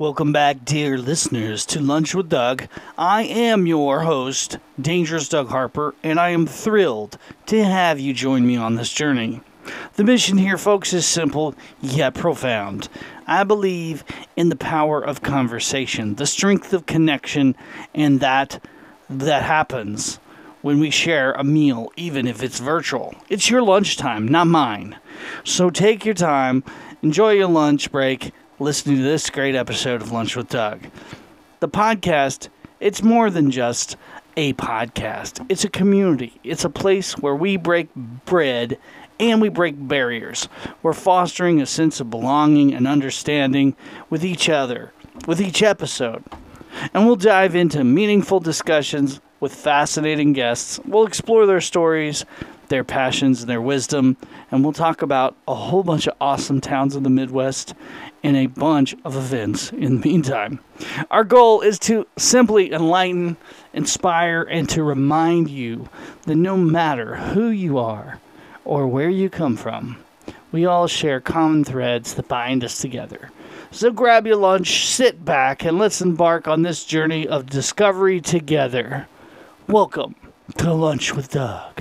Welcome back, dear listeners, to Lunch with Doug. I am your host, Dangerous Doug Harper, and I am thrilled to have you join me on this journey. The mission here, folks, is simple yet profound. I believe in the power of conversation, the strength of connection, and that that happens when we share a meal, even if it's virtual. It's your lunchtime, not mine. So take your time, enjoy your lunch break, listening to this great episode of Lunch with Doug. The podcast, it's more than just a podcast, it's a community, it's a place where we break bread and we break barriers. We're fostering a sense of belonging and understanding with each other, with each episode. And we'll dive into meaningful discussions with fascinating guests. We'll explore their stories, their passions, and their wisdom, and we'll talk about a whole bunch of awesome towns in the Midwest and a bunch of events in the meantime. Our goal is to simply enlighten, inspire, and to remind you that no matter who you are or where you come from, we all share common threads that bind us together. So grab your lunch, sit back, and let's embark on this journey of discovery together. Welcome to Lunch with Doug.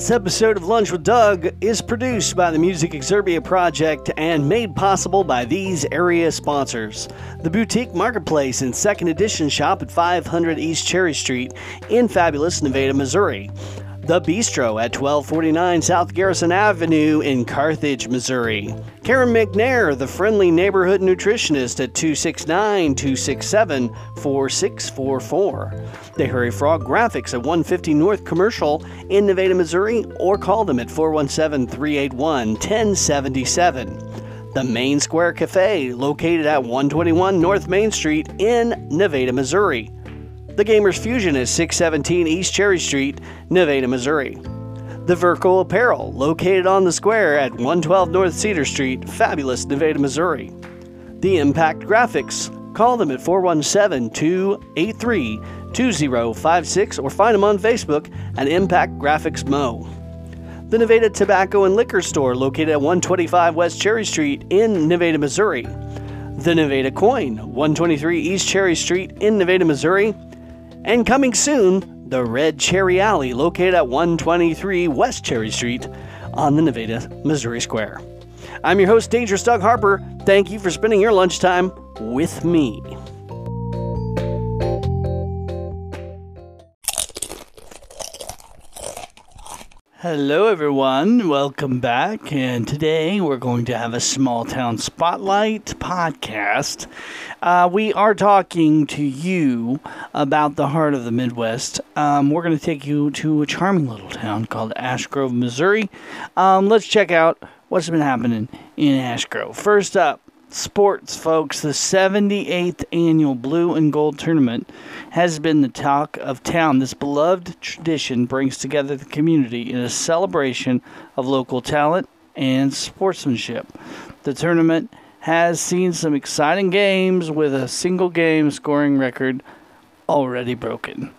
This episode of Lunch with Doug is produced by the Music Exerbia Project and made possible by these area sponsors. The Boutique Marketplace and Second Edition Shop at 500 East Cherry Street in fabulous Nevada, Missouri. The Bistro at 1249 South Garrison Avenue in Carthage, Missouri. Karen McNair, the friendly neighborhood nutritionist at 269 267 4644. The Hairy Frog Graphics at 150 North Commercial in Nevada, Missouri, or call them at 417 381 1077. The Main Square Cafe, located at 121 North Main Street in Nevada, Missouri. The Gamers Fusion is 617 East Cherry Street, Nevada, Missouri. The Verco Apparel, located on the square at 112 North Cedar Street, fabulous Nevada, Missouri. The Impact Graphics, call them at 417 283 2056 or find them on Facebook at Impact Graphics Mo. The Nevada Tobacco and Liquor Store, located at 125 West Cherry Street in Nevada, Missouri. The Nevada Coin, 123 East Cherry Street in Nevada, Missouri. And coming soon, the Red Cherry Alley, located at 123 West Cherry Street on the Nevada, Missouri Square. I'm your host, Dangerous Doug Harper. Thank you for spending your lunchtime with me. Hello, everyone. Welcome back. And today we're going to have a small town spotlight podcast. Uh, we are talking to you about the heart of the Midwest. Um, we're going to take you to a charming little town called Ash Grove, Missouri. Um, let's check out what's been happening in Ash Grove. First up, sports, folks. The 78th annual Blue and Gold Tournament has been the talk of town. This beloved tradition brings together the community in a celebration of local talent and sportsmanship. The tournament has seen some exciting games with a single game scoring record already broken.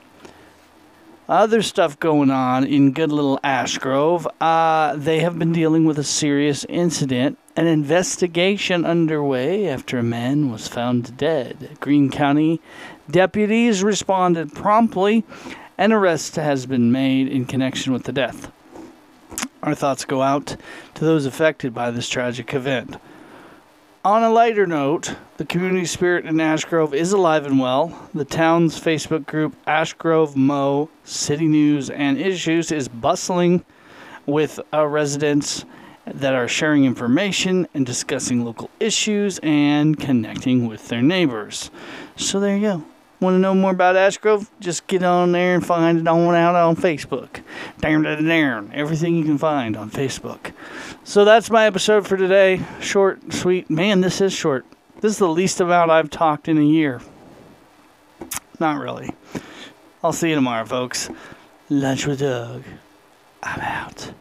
Other stuff going on in good little Ash Grove. Uh, they have been dealing with a serious incident. An investigation underway after a man was found dead. Greene County deputies responded promptly. An arrest has been made in connection with the death. Our thoughts go out to those affected by this tragic event. On a lighter note, the community spirit in Ash Grove is alive and well. The town's Facebook group, Ash Grove Mo City News and Issues, is bustling with uh, residents that are sharing information and discussing local issues and connecting with their neighbors. So there you go. Want to know more about Ash Grove? Just get on there and find it on out on Facebook. Darn, darn, darn. Everything you can find on Facebook. So that's my episode for today. Short, sweet. Man, this is short. This is the least amount I've talked in a year. Not really. I'll see you tomorrow, folks. Lunch with Doug. I'm out.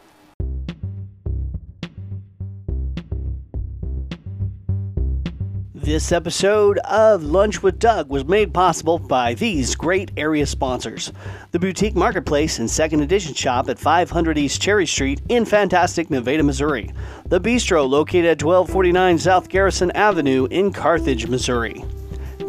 This episode of Lunch with Doug was made possible by these great area sponsors the Boutique Marketplace and Second Edition Shop at 500 East Cherry Street in fantastic Nevada, Missouri, the Bistro located at 1249 South Garrison Avenue in Carthage, Missouri.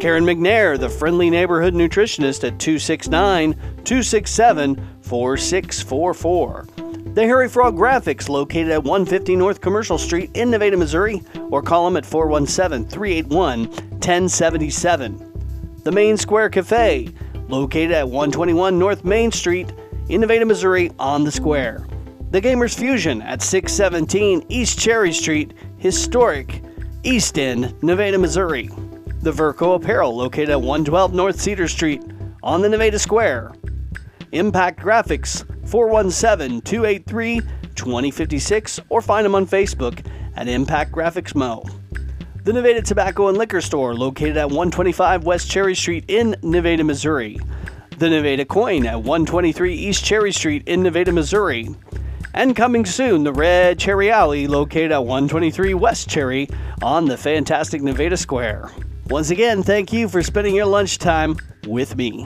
Karen McNair, the friendly neighborhood nutritionist at 269 267 4644. The Hairy Frog Graphics, located at 150 North Commercial Street in Nevada, Missouri, or call them at 417 381 1077. The Main Square Cafe, located at 121 North Main Street in Nevada, Missouri, on the square. The Gamers Fusion at 617 East Cherry Street, historic East End, Nevada, Missouri. The Verco Apparel, located at 112 North Cedar Street on the Nevada Square. Impact Graphics, 417 283 2056, or find them on Facebook at Impact Graphics Mo. The Nevada Tobacco and Liquor Store, located at 125 West Cherry Street in Nevada, Missouri. The Nevada Coin at 123 East Cherry Street in Nevada, Missouri. And coming soon, the Red Cherry Alley, located at 123 West Cherry on the fantastic Nevada Square. Once again, thank you for spending your lunchtime with me.